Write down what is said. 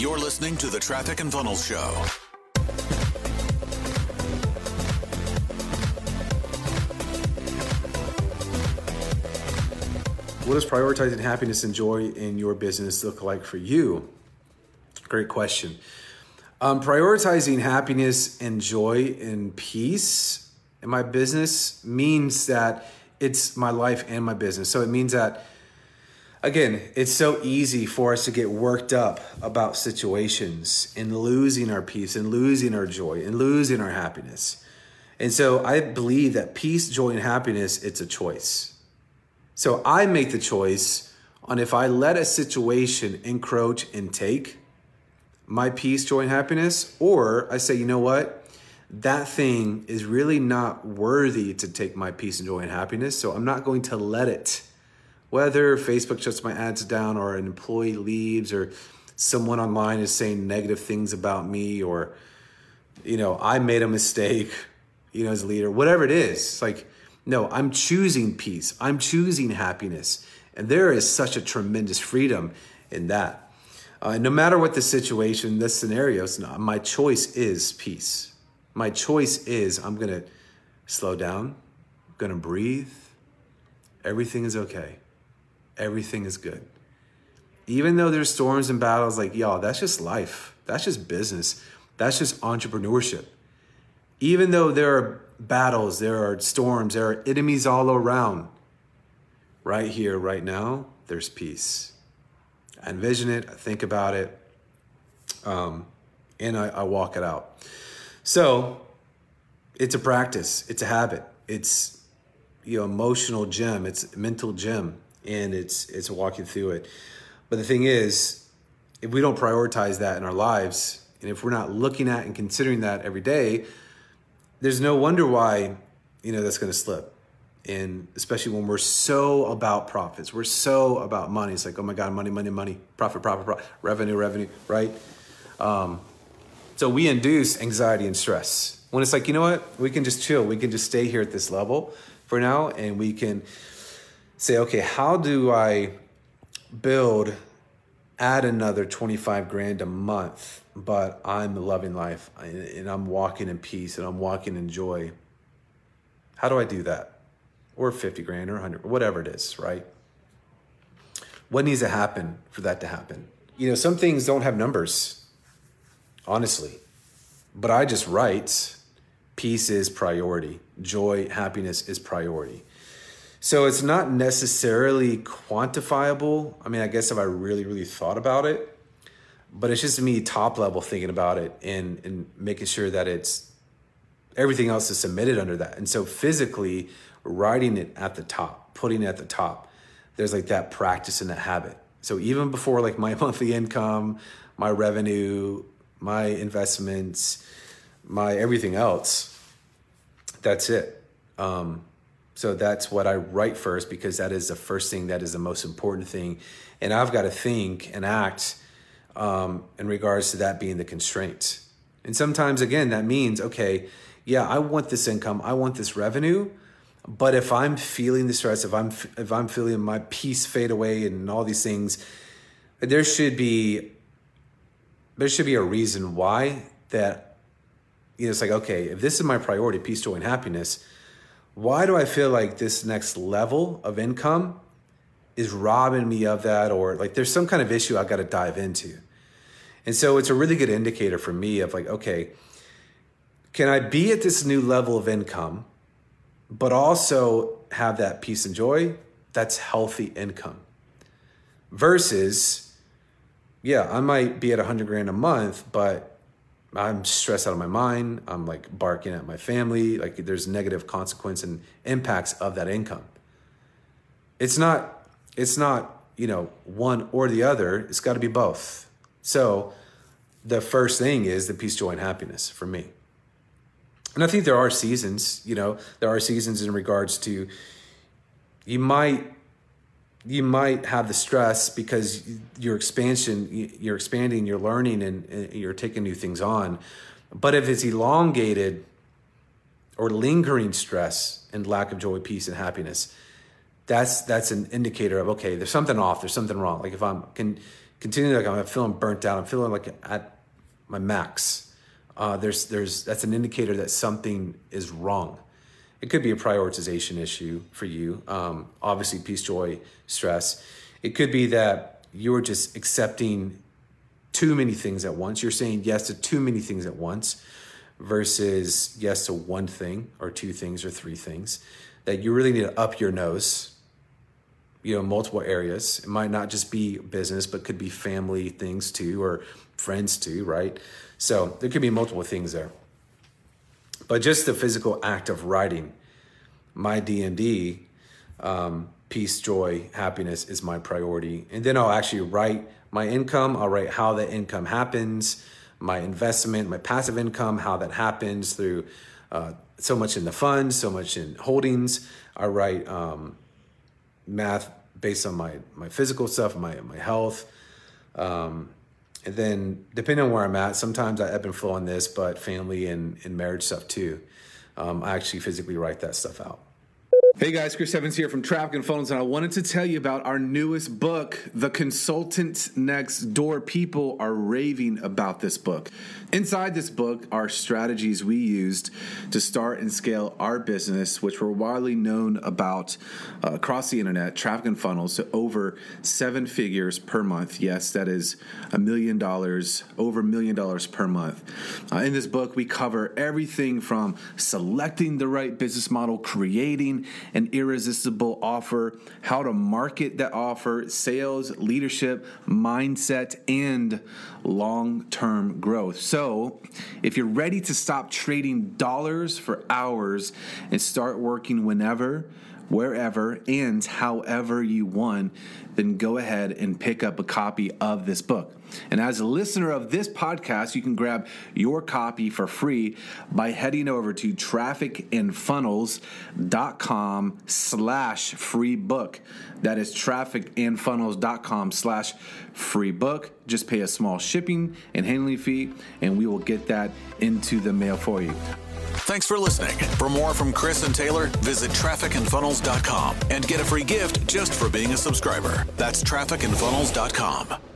You're listening to the Traffic and Funnels Show. What does prioritizing happiness and joy in your business look like for you? Great question. Um, prioritizing happiness and joy and peace in my business means that it's my life and my business. So it means that, again, it's so easy for us to get worked up about situations and losing our peace and losing our joy and losing our happiness. And so I believe that peace, joy, and happiness, it's a choice. So I make the choice on if I let a situation encroach and take my peace, joy, and happiness, or I say, you know what? That thing is really not worthy to take my peace and joy and happiness. So I'm not going to let it. Whether Facebook shuts my ads down, or an employee leaves, or someone online is saying negative things about me, or, you know, I made a mistake, you know, as a leader, whatever it is, it's like, no, I'm choosing peace. I'm choosing happiness. And there is such a tremendous freedom in that. Uh, no matter what the situation, the scenarios, no, my choice is peace. My choice is I'm to slow down, I'm to breathe. Everything is okay. Everything is good. Even though there's storms and battles, like, y'all, that's just life. That's just business. That's just entrepreneurship. Even though there are battles, there are storms, there are enemies all around. Right here, right now, there's peace. I envision it, I think about it, um, and I, I walk it out. So it's a practice, it's a habit, it's you know emotional gym, it's mental gym, and it's it's walking through it. But the thing is, if we don't prioritize that in our lives, and if we're not looking at and considering that every day, there's no wonder why you know that's going to slip. And especially when we're so about profits we're so about money it's like oh my god money money money profit profit profit revenue revenue right? Um, so we induce anxiety and stress. When it's like you know what? We can just chill. We can just stay here at this level for now and we can say okay how do i build add another 25 grand a month but i'm loving life and i'm walking in peace and i'm walking in joy? How do i do that? Or 50 grand or 100 whatever it is right? What needs to happen for that to happen? You know some things don't have numbers honestly. But i just write peace is priority. Joy happiness is priority so it's not necessarily quantifiable. I mean i guess if i really really thought about it but it's just me top level thinking about it and and making sure that it's everything else is submitted under that. And so physically writing it at the top putting it at the top there's like that practice and that habit. So even before like my monthly income my revenue my investments my everything else that's it. Um, so that's what i write first because that is the first thing that is the most important thing. And i've got to think and act um, in regards to that being the constraint. And sometimes again that means okay yeah i want this income i want this revenue but if i'm feeling the stress if i'm if i'm feeling my peace fade away and all these things there should be there should be a reason why that you know it's like okay if this is my priority peace joy and happiness why do i feel like this next level of income is robbing me of that or like there's some kind of issue i got to dive into. And so it's a really good indicator for me of like okay can i be at this new level of income but also have that peace and joy that's healthy income? Versus yeah i might be at 100 grand a month but i'm stressed out of my mind. I'm like barking at my family. Like there's negative consequence and impacts of that income. It's not it's not you know one or the other. It's got to be both. So the first thing is the peace joy and happiness for me. And I think there are seasons, you know, there are seasons in regards to you might you might have the stress because your expansion you're expanding you're learning and you're taking new things on but if it's elongated or lingering stress and lack of joy peace and happiness that's that's an indicator of okay there's something off there's something wrong like if i'm can continually like I'm feeling burnt out. I'm feeling like at my max. Uh, there's there's that's an indicator that something is wrong. It could be a prioritization issue for you. Um, obviously, peace, joy, stress. It could be that you're just accepting too many things at once. You're saying yes to too many things at once versus yes to one thing or two things or three things. That you really need to up your nose, you know, multiple areas. It might not just be business, but could be family things too, or friends too, right? So there could be multiple things there. But just the physical act of writing my D and D, um, peace, joy, happiness is my priority, and then I'll actually write my income. I'll write how that income happens, my investment, my passive income, how that happens through uh, so much in the funds, so much in holdings. I write um, math based on my my physical stuff, my my health. Um, and then depending on where I'm at, sometimes I ebb and flow on this, but family and, and marriage stuff too. Um, I actually physically write that stuff out. Hey guys, Chris Evans here from Traffic and Funnels, and I wanted to tell you about our newest book, The Consultants Next Door. People are raving about this book. Inside this book are strategies we used to start and scale our business, which were widely known about uh, across the internet, traffic and funnels, to over seven figures per month. Yes, that is a million dollars, over a million dollars per month. Uh, in this book, we cover everything from selecting the right business model, creating an irresistible offer, how to market that offer, sales, leadership, mindset, and long term growth. So, if you're ready to stop trading dollars for hours and start working whenever, wherever, and however you want, then go ahead and pick up a copy of this book. And as a listener of this podcast, you can grab your copy for free by heading over to trafficandfunnels.com slash free book. That is trafficandfunnels.com slash free book. Just pay a small shipping and handling fee, and we will get that into the mail for you. Thanks for listening. For more from Chris and Taylor, visit trafficandfunnels.com and get a free gift just for being a subscriber. That's trafficandfunnels.com.